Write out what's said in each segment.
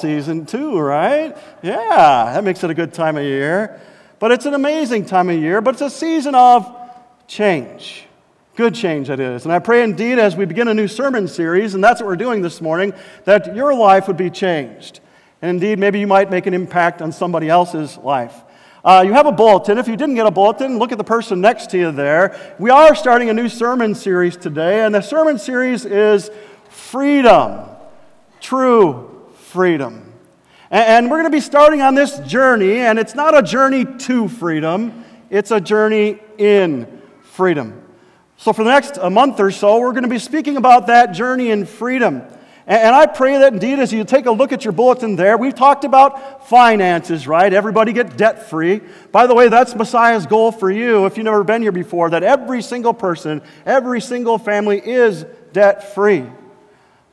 season too, right? Yeah, that makes it a good time of year. But it's an amazing time of year, but it's a season of change. Good change, that is. And I pray indeed as we begin a new sermon series, and that's what we're doing this morning, that your life would be changed. And indeed, maybe you might make an impact on somebody else's life. Uh, you have a bulletin. If you didn't get a bulletin, look at the person next to you there. We are starting a new sermon series today, and the sermon series is Freedom. True freedom. And we're going to be starting on this journey, and it's not a journey to freedom, it's a journey in freedom. So, for the next month or so, we're going to be speaking about that journey in freedom. And I pray that indeed, as you take a look at your bulletin there, we've talked about finances, right? Everybody get debt free. By the way, that's Messiah's goal for you if you've never been here before, that every single person, every single family is debt free.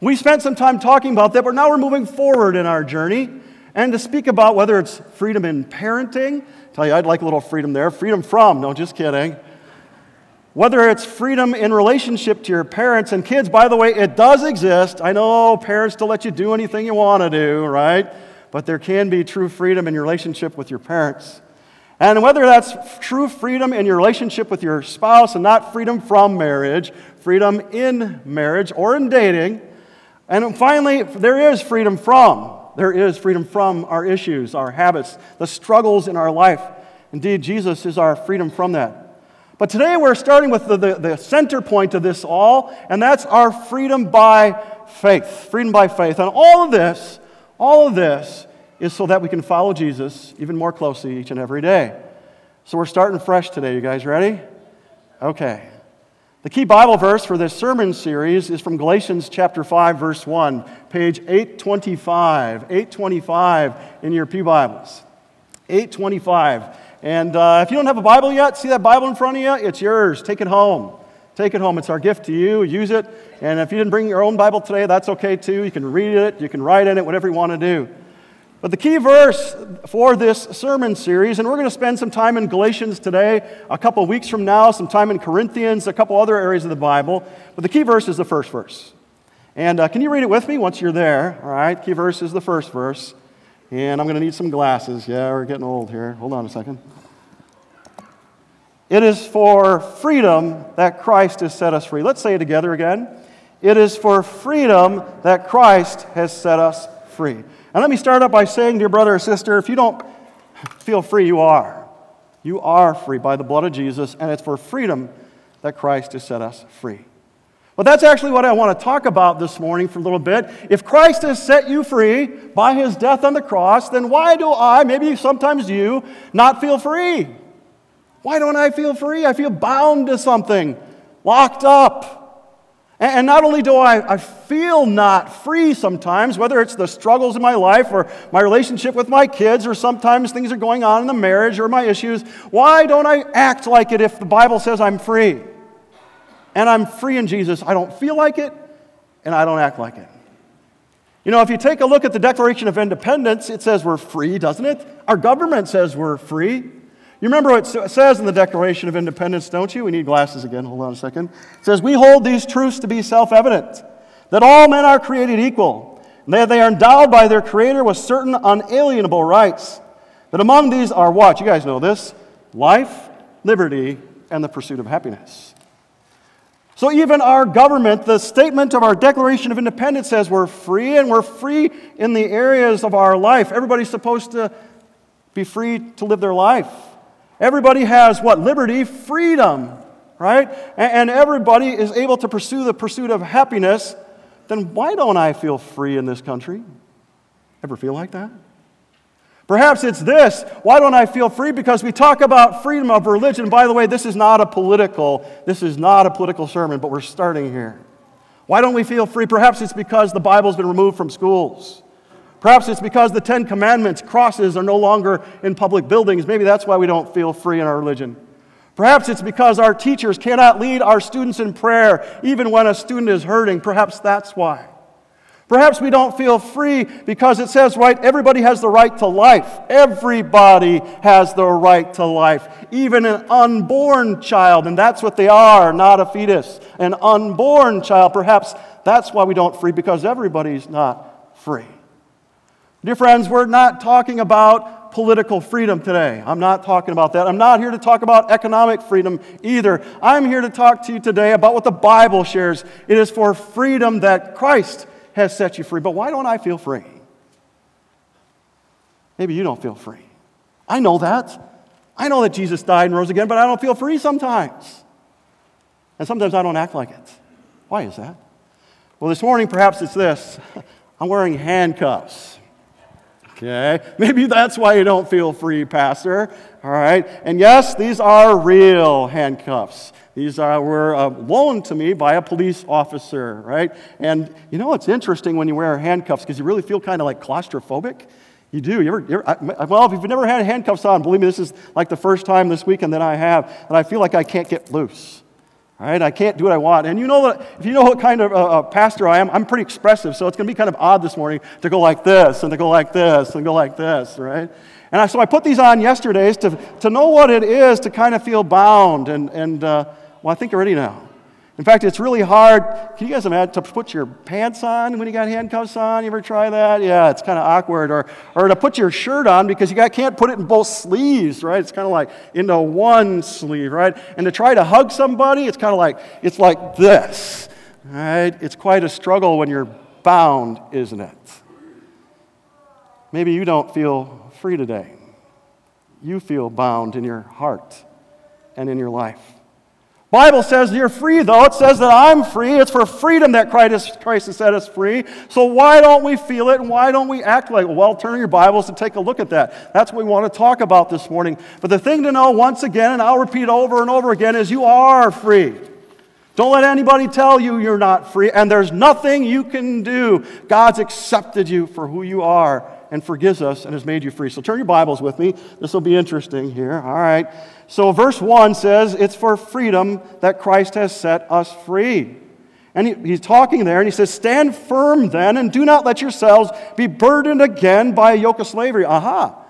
We spent some time talking about that, but now we're moving forward in our journey and to speak about whether it's freedom in parenting. Tell you, I'd like a little freedom there. Freedom from, no, just kidding. Whether it's freedom in relationship to your parents and kids, by the way, it does exist. I know parents don't let you do anything you want to do, right? But there can be true freedom in your relationship with your parents. And whether that's true freedom in your relationship with your spouse and not freedom from marriage, freedom in marriage or in dating. And finally, there is freedom from. There is freedom from our issues, our habits, the struggles in our life. Indeed, Jesus is our freedom from that. But today we're starting with the, the, the, center point of this all, and that's our freedom by faith. Freedom by faith. And all of this, all of this is so that we can follow Jesus even more closely each and every day. So we're starting fresh today. You guys ready? Okay. The key Bible verse for this sermon series is from Galatians chapter 5 verse 1, page 825. 825 in your Pew Bibles. 825. And uh, if you don't have a Bible yet, see that Bible in front of you? It's yours. Take it home. Take it home. It's our gift to you. Use it. And if you didn't bring your own Bible today, that's okay too. You can read it, you can write in it, whatever you want to do. But the key verse for this sermon series, and we're going to spend some time in Galatians today, a couple weeks from now, some time in Corinthians, a couple other areas of the Bible. But the key verse is the first verse. And uh, can you read it with me once you're there? All right, key verse is the first verse. And I'm going to need some glasses. Yeah, we're getting old here. Hold on a second. It is for freedom that Christ has set us free. Let's say it together again. It is for freedom that Christ has set us free. And let me start up by saying, dear brother or sister, if you don't feel free, you are. You are free by the blood of Jesus, and it's for freedom that Christ has set us free. But that's actually what I want to talk about this morning for a little bit. If Christ has set you free by his death on the cross, then why do I, maybe sometimes you, not feel free? Why don't I feel free? I feel bound to something, locked up. And not only do I, I feel not free sometimes, whether it's the struggles in my life or my relationship with my kids, or sometimes things are going on in the marriage or my issues, why don't I act like it if the Bible says I'm free? And I'm free in Jesus. I don't feel like it, and I don't act like it. You know, if you take a look at the Declaration of Independence, it says we're free, doesn't it? Our government says we're free. You remember what it says in the Declaration of Independence, don't you? We need glasses again. Hold on a second. It says, We hold these truths to be self evident that all men are created equal, and that they are endowed by their Creator with certain unalienable rights. That among these are what? You guys know this life, liberty, and the pursuit of happiness. So, even our government, the statement of our Declaration of Independence says we're free and we're free in the areas of our life. Everybody's supposed to be free to live their life. Everybody has what? Liberty, freedom, right? And everybody is able to pursue the pursuit of happiness. Then why don't I feel free in this country? Ever feel like that? Perhaps it's this. Why don't I feel free? Because we talk about freedom of religion. By the way, this is not a political, this is not a political sermon, but we're starting here. Why don't we feel free? Perhaps it's because the Bible's been removed from schools. Perhaps it's because the Ten Commandments, crosses, are no longer in public buildings. Maybe that's why we don't feel free in our religion. Perhaps it's because our teachers cannot lead our students in prayer even when a student is hurting. Perhaps that's why. Perhaps we don't feel free because it says, right, everybody has the right to life. Everybody has the right to life, even an unborn child, and that's what they are, not a fetus. An unborn child. Perhaps that's why we don't free because everybody's not free. Dear friends, we're not talking about political freedom today. I'm not talking about that. I'm not here to talk about economic freedom either. I'm here to talk to you today about what the Bible shares. It is for freedom that Christ has set you free. But why don't I feel free? Maybe you don't feel free. I know that. I know that Jesus died and rose again, but I don't feel free sometimes. And sometimes I don't act like it. Why is that? Well, this morning, perhaps it's this I'm wearing handcuffs. Okay? Maybe that's why you don't feel free, Pastor. All right? And yes, these are real handcuffs. These are, were uh, loaned to me by a police officer, right? And you know, it's interesting when you wear handcuffs because you really feel kind of like claustrophobic. You do. You ever, you ever I, well, if you've never had handcuffs on, believe me, this is like the first time this weekend that I have, and I feel like I can't get loose. All right, I can't do what I want. And you know that if you know what kind of uh, uh pastor I am, I'm pretty expressive, so it's going to be kind of odd this morning to go like this and to go like this and go like this, right? And I, so I put these on yesterdays to, to know what it is to kind of feel bound. And, and uh, well, I think you're ready now. In fact, it's really hard. Can you guys imagine to put your pants on when you got handcuffs on? You ever try that? Yeah, it's kind of awkward. Or, or to put your shirt on because you got, can't put it in both sleeves, right? It's kind of like into one sleeve, right? And to try to hug somebody, it's kind of like, it's like this, right? It's quite a struggle when you're bound, isn't it? Maybe you don't feel free today. You feel bound in your heart and in your life. Bible says you're free, though. It says that I'm free. It's for freedom that Christ, Christ has set us free. So why don't we feel it and why don't we act like it? Well, turn your Bibles and take a look at that. That's what we want to talk about this morning. But the thing to know, once again, and I'll repeat over and over again, is you are free. Don't let anybody tell you you're not free, and there's nothing you can do. God's accepted you for who you are and forgives us and has made you free. So turn your Bibles with me. This will be interesting here. All right. So verse 1 says, It's for freedom that Christ has set us free. And he, he's talking there and he says, Stand firm then and do not let yourselves be burdened again by a yoke of slavery. Aha.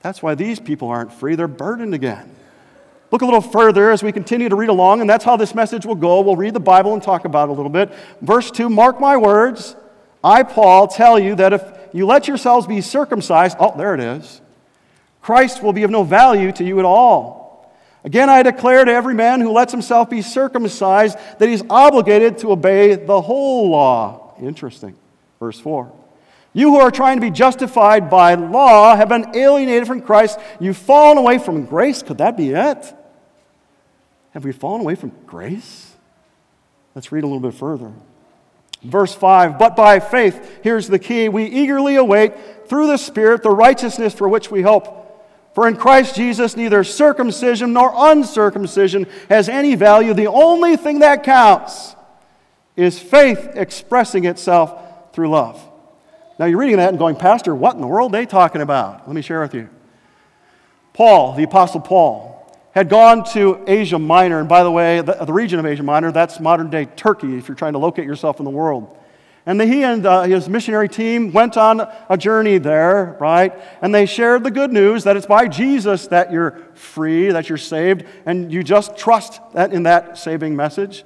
That's why these people aren't free. They're burdened again. Look a little further as we continue to read along, and that's how this message will go. We'll read the Bible and talk about it a little bit. Verse 2 Mark my words. I, Paul, tell you that if you let yourselves be circumcised, oh, there it is, Christ will be of no value to you at all. Again, I declare to every man who lets himself be circumcised that he's obligated to obey the whole law. Interesting. Verse 4. You who are trying to be justified by law have been alienated from Christ. You've fallen away from grace. Could that be it? Have we fallen away from grace? Let's read a little bit further. Verse 5 But by faith, here's the key, we eagerly await through the Spirit the righteousness for which we hope. For in Christ Jesus, neither circumcision nor uncircumcision has any value. The only thing that counts is faith expressing itself through love. Now you're reading that and going, Pastor, what in the world are they talking about? Let me share with you. Paul, the Apostle Paul, had gone to Asia Minor. And by the way, the, the region of Asia Minor, that's modern day Turkey if you're trying to locate yourself in the world. And he and uh, his missionary team went on a journey there, right? And they shared the good news that it's by Jesus that you're free, that you're saved, and you just trust that in that saving message.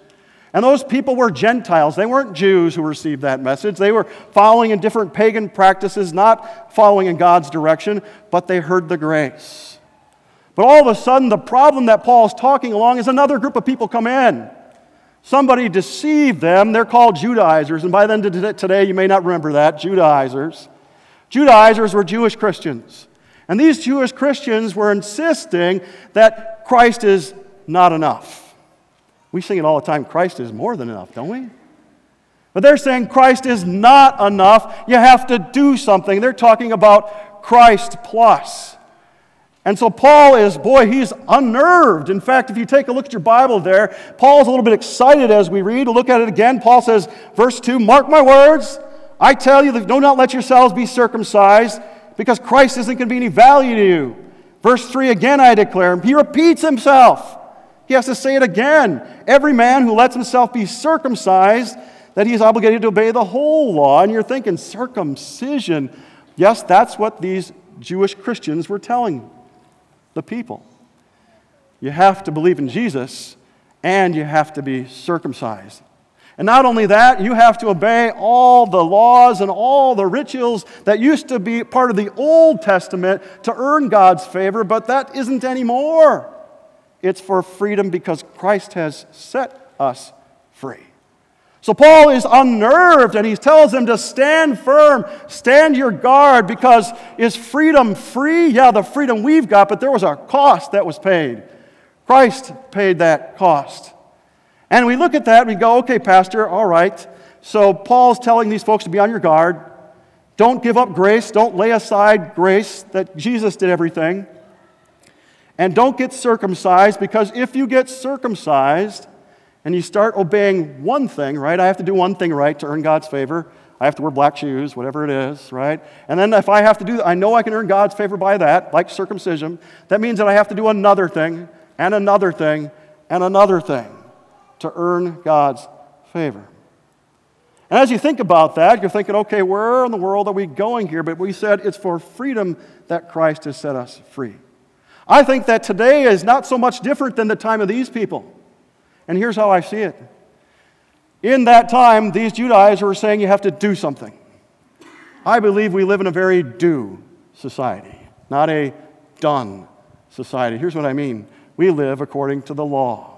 And those people were Gentiles. They weren't Jews who received that message. They were following in different pagan practices, not following in God's direction, but they heard the grace. But all of a sudden, the problem that Paul's talking along is another group of people come in. Somebody deceived them. They're called Judaizers. And by then, today, you may not remember that Judaizers. Judaizers were Jewish Christians. And these Jewish Christians were insisting that Christ is not enough. We sing it all the time Christ is more than enough, don't we? But they're saying Christ is not enough. You have to do something. They're talking about Christ plus. And so Paul is, boy, he's unnerved. In fact, if you take a look at your Bible there, Paul's a little bit excited as we read. Look at it again. Paul says, verse 2 Mark my words. I tell you that do not let yourselves be circumcised because Christ isn't going to be any value to you. Verse 3 again, I declare. He repeats himself. He has to say it again. Every man who lets himself be circumcised, that he is obligated to obey the whole law. And you're thinking, circumcision. Yes, that's what these Jewish Christians were telling the people. You have to believe in Jesus and you have to be circumcised. And not only that, you have to obey all the laws and all the rituals that used to be part of the Old Testament to earn God's favor, but that isn't anymore. It's for freedom because Christ has set us free. So Paul is unnerved and he tells them to stand firm, stand your guard, because is freedom free? Yeah, the freedom we've got, but there was a cost that was paid. Christ paid that cost. And we look at that and we go, okay, Pastor, all right. So Paul's telling these folks to be on your guard. Don't give up grace. Don't lay aside grace that Jesus did everything. And don't get circumcised because if you get circumcised, and you start obeying one thing, right? I have to do one thing right to earn God's favor. I have to wear black shoes, whatever it is, right? And then if I have to do I know I can earn God's favor by that, like circumcision. That means that I have to do another thing, and another thing, and another thing to earn God's favor. And as you think about that, you're thinking, okay, where in the world are we going here? But we said it's for freedom that Christ has set us free. I think that today is not so much different than the time of these people. And here's how I see it. In that time, these Judaizers were saying you have to do something. I believe we live in a very do society, not a done society. Here's what I mean we live according to the law.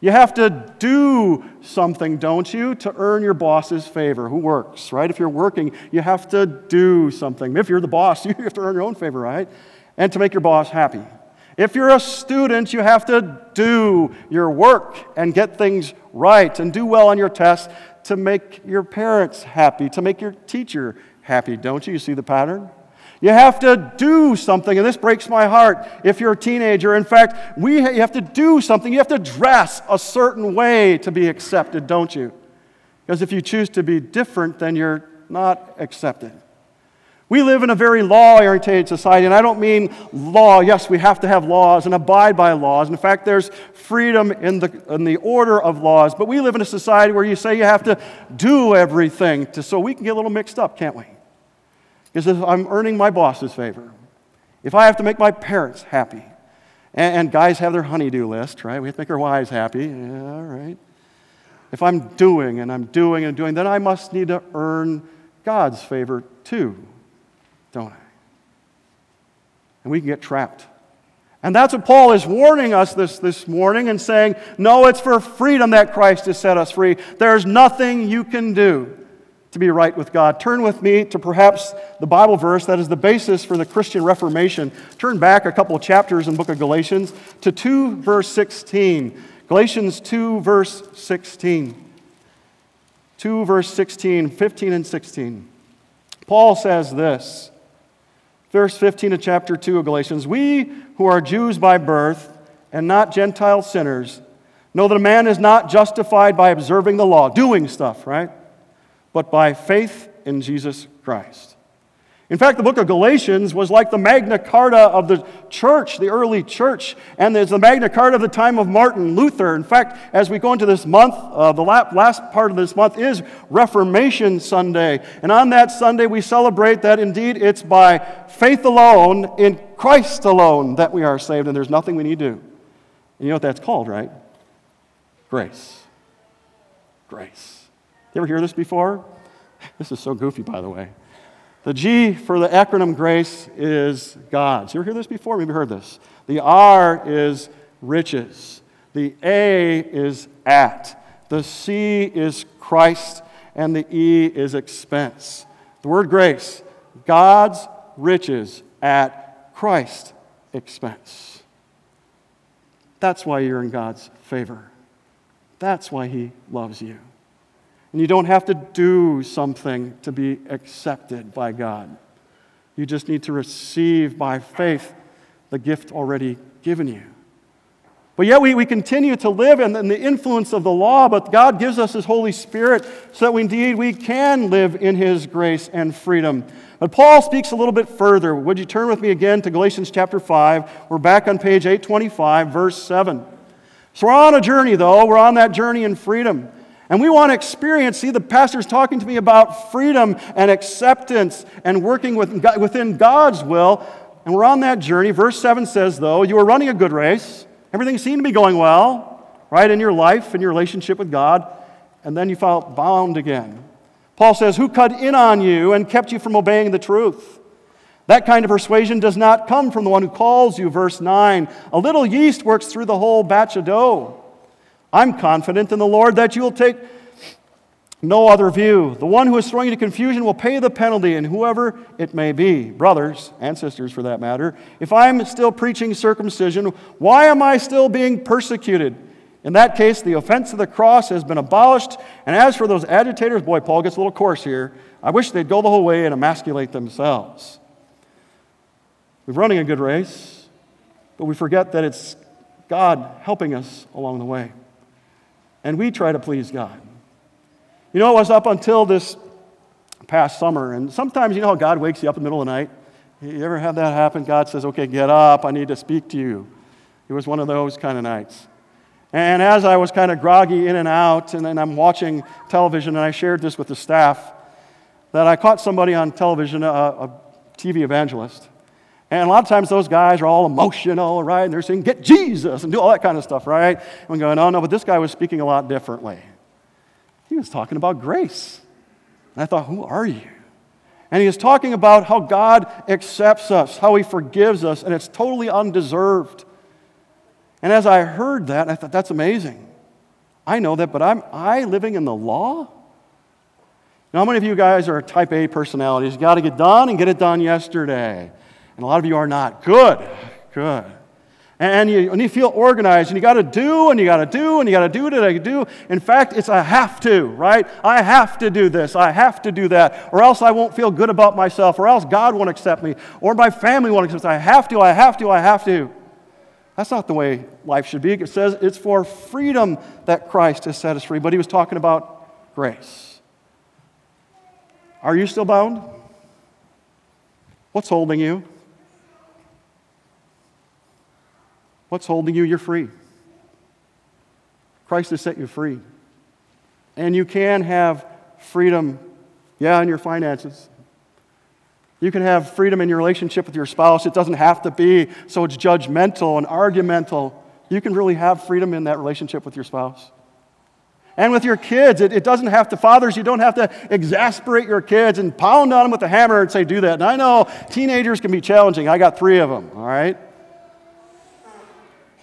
You have to do something, don't you, to earn your boss's favor. Who works, right? If you're working, you have to do something. If you're the boss, you have to earn your own favor, right? And to make your boss happy. If you're a student, you have to do your work and get things right and do well on your tests to make your parents happy, to make your teacher happy, don't you? You see the pattern? You have to do something, and this breaks my heart if you're a teenager. In fact, we, you have to do something. You have to dress a certain way to be accepted, don't you? Because if you choose to be different, then you're not accepted. We live in a very law oriented society, and I don't mean law. Yes, we have to have laws and abide by laws. In fact, there's freedom in the, in the order of laws. But we live in a society where you say you have to do everything, to, so we can get a little mixed up, can't we? Because if I'm earning my boss's favor, if I have to make my parents happy, and, and guys have their honeydew list, right? We have to make our wives happy. Yeah, all right. If I'm doing and I'm doing and doing, then I must need to earn God's favor too don't I? And we can get trapped. And that's what Paul is warning us this, this morning and saying, no, it's for freedom that Christ has set us free. There's nothing you can do to be right with God. Turn with me to perhaps the Bible verse that is the basis for the Christian Reformation. Turn back a couple of chapters in book of Galatians to 2 verse 16. Galatians 2 verse 16. 2 verse 16, 15 and 16. Paul says this verse 15 of chapter 2 of Galatians We who are Jews by birth and not Gentile sinners know that a man is not justified by observing the law, doing stuff, right? But by faith in Jesus Christ. In fact, the book of Galatians was like the Magna Carta of the church, the early church, and there's the Magna Carta of the time of Martin Luther. In fact, as we go into this month, uh, the last part of this month is Reformation Sunday. And on that Sunday, we celebrate that indeed it's by faith alone, in Christ alone, that we are saved, and there's nothing we need to do. And you know what that's called, right? Grace. Grace. You ever hear this before? This is so goofy, by the way. The G for the acronym GRACE is God's. You ever hear this before? Maybe heard this. The R is riches. The A is at. The C is Christ. And the E is expense. The word grace, God's riches at Christ's expense. That's why you're in God's favor. That's why He loves you. And you don't have to do something to be accepted by God. You just need to receive by faith the gift already given you. But yet we, we continue to live in, in the influence of the law, but God gives us His Holy Spirit so that we, indeed we can live in His grace and freedom. But Paul speaks a little bit further. Would you turn with me again to Galatians chapter 5? We're back on page 825, verse 7. So we're on a journey, though. We're on that journey in freedom. And we want to experience, see, the pastor's talking to me about freedom and acceptance and working with, within God's will. And we're on that journey. Verse 7 says, though, you were running a good race. Everything seemed to be going well, right, in your life, in your relationship with God. and then you felt bound again. Paul says, Who cut in on you and kept you from obeying the truth? That kind of persuasion does not come from the one who calls you, verse 9. A little yeast works through the whole batch of dough. I'm confident in the Lord that you will take no other view. The one who is throwing you into confusion will pay the penalty, and whoever it may be, brothers and sisters for that matter. If I'm still preaching circumcision, why am I still being persecuted? In that case, the offense of the cross has been abolished. And as for those agitators, boy, Paul gets a little coarse here. I wish they'd go the whole way and emasculate themselves. We're running a good race, but we forget that it's God helping us along the way. And we try to please God. You know, it was up until this past summer, and sometimes you know how God wakes you up in the middle of the night? You ever have that happen? God says, Okay, get up, I need to speak to you. It was one of those kind of nights. And as I was kind of groggy in and out, and then I'm watching television, and I shared this with the staff, that I caught somebody on television, a, a TV evangelist, and a lot of times those guys are all emotional, right? And they're saying, get Jesus and do all that kind of stuff, right? And I'm going, oh no, but this guy was speaking a lot differently. He was talking about grace. And I thought, who are you? And he was talking about how God accepts us, how he forgives us, and it's totally undeserved. And as I heard that, I thought, that's amazing. I know that, but I'm I living in the law? Now, how many of you guys are type A personalities? You got to get done and get it done yesterday. And a lot of you are not. Good, good. And you, and you feel organized, and you got to do, and you got to do, and you got to do what I do. In fact, it's a have to, right? I have to do this, I have to do that, or else I won't feel good about myself, or else God won't accept me, or my family won't accept me. I have to, I have to, I have to. That's not the way life should be. It says it's for freedom that Christ has set us free, but he was talking about grace. Are you still bound? What's holding you? What's holding you? You're free. Christ has set you free. And you can have freedom, yeah, in your finances. You can have freedom in your relationship with your spouse. It doesn't have to be so it's judgmental and argumental. You can really have freedom in that relationship with your spouse. And with your kids, it, it, doesn't have to, fathers, you don't have to exasperate your kids and pound on them with a hammer and say, do that. And I know teenagers can be challenging. I got three of them, all right?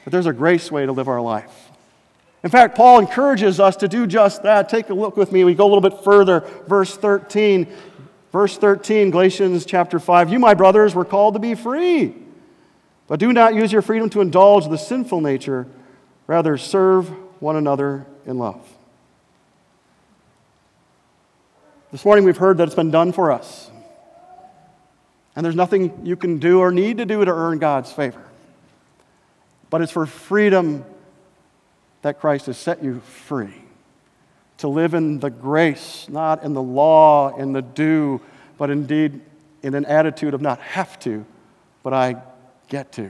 But there's a grace way to live our life. In fact, Paul encourages us to do just that. Take a look with me. We go a little bit further. Verse 13. Verse 13, Galatians chapter 5. You, my brothers, were called to be free. But do not use your freedom to indulge the sinful nature. Rather, serve one another in love. This morning we've heard that it's been done for us. And there's nothing you can do or need to do to earn God's favor but it's for freedom that Christ has set you free. To live in the grace, not in the law, in the do, but indeed in an attitude of not have to, but I get to.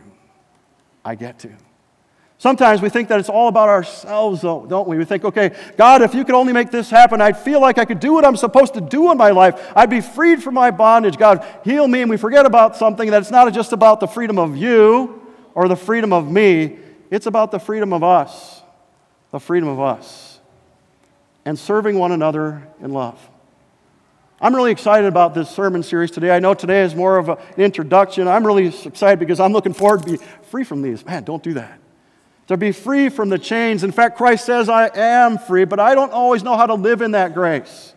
I get to. Sometimes we think that it's all about ourselves, though, don't we? We think, okay, God, if you could only make this happen, I'd feel like I could do what I'm supposed to do in my life. I'd be freed from my bondage. God, heal me. And we forget about something that it's not just about the freedom of you, or the freedom of me, it's about the freedom of us. The freedom of us. And serving one another in love. I'm really excited about this sermon series today. I know today is more of an introduction. I'm really excited because I'm looking forward to be free from these. Man, don't do that. To be free from the chains. In fact, Christ says, I am free, but I don't always know how to live in that grace.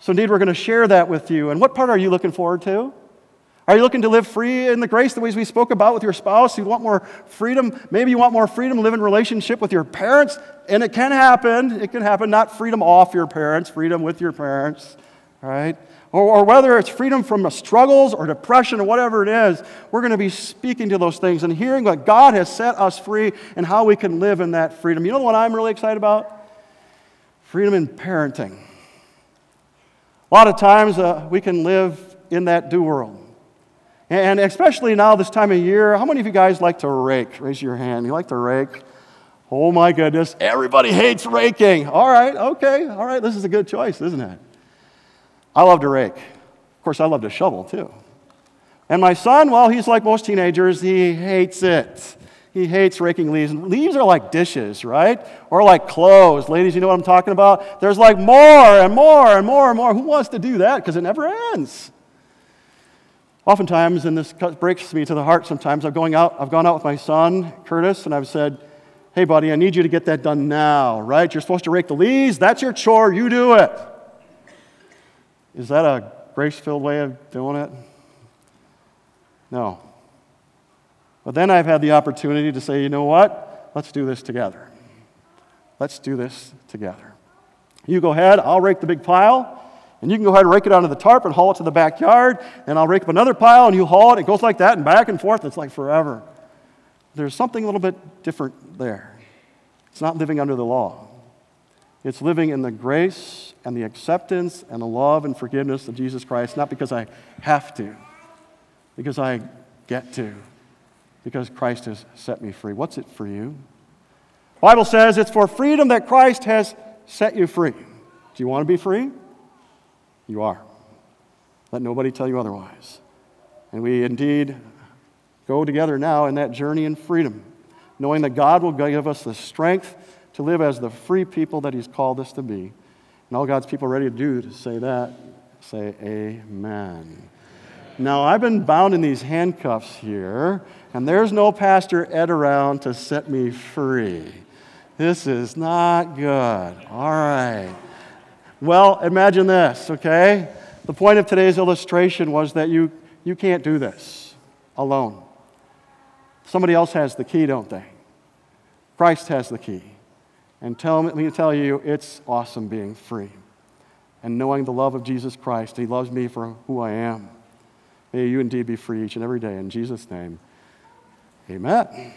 So, indeed, we're going to share that with you. And what part are you looking forward to? Are you looking to live free in the grace, the ways we spoke about with your spouse? You want more freedom? Maybe you want more freedom to live in relationship with your parents. And it can happen. It can happen. Not freedom off your parents, freedom with your parents, right? Or, or whether it's freedom from struggles or depression or whatever it is, we're going to be speaking to those things and hearing what God has set us free and how we can live in that freedom. You know what I'm really excited about? Freedom in parenting. A lot of times uh, we can live in that do world. And especially now, this time of year, how many of you guys like to rake? Raise your hand. You like to rake? Oh my goodness, everybody hates raking. All right, okay, all right, this is a good choice, isn't it? I love to rake. Of course, I love to shovel too. And my son, well, he's like most teenagers, he hates it. He hates raking leaves. Leaves are like dishes, right? Or like clothes. Ladies, you know what I'm talking about? There's like more and more and more and more. Who wants to do that? Because it never ends. Oftentimes, and this breaks me to the heart sometimes, I'm going out, I've gone out with my son, Curtis, and I've said, Hey, buddy, I need you to get that done now, right? You're supposed to rake the leaves. That's your chore. You do it. Is that a grace filled way of doing it? No. But then I've had the opportunity to say, you know what? Let's do this together. Let's do this together. You go ahead, I'll rake the big pile. And you can go ahead and rake it out onto the tarp and haul it to the backyard, and I'll rake up another pile, and you haul it. It goes like that and back and forth. It's like forever. There's something a little bit different there. It's not living under the law, it's living in the grace and the acceptance and the love and forgiveness of Jesus Christ, not because I have to, because I get to, because Christ has set me free. What's it for you? Bible says it's for freedom that Christ has set you free. Do you want to be free? You are. Let nobody tell you otherwise. And we indeed go together now in that journey in freedom, knowing that God will give us the strength to live as the free people that He's called us to be. And all God's people ready to do to say that, say amen. Now, I've been bound in these handcuffs here, and there's no Pastor Ed around to set me free. This is not good. All right. Well, imagine this, okay? The point of today's illustration was that you, you can't do this alone. Somebody else has the key, don't they? Christ has the key. And tell let me tell you, it's awesome being free and knowing the love of Jesus Christ. He loves me for who I am. May you indeed be free each and every day. In Jesus' name, amen.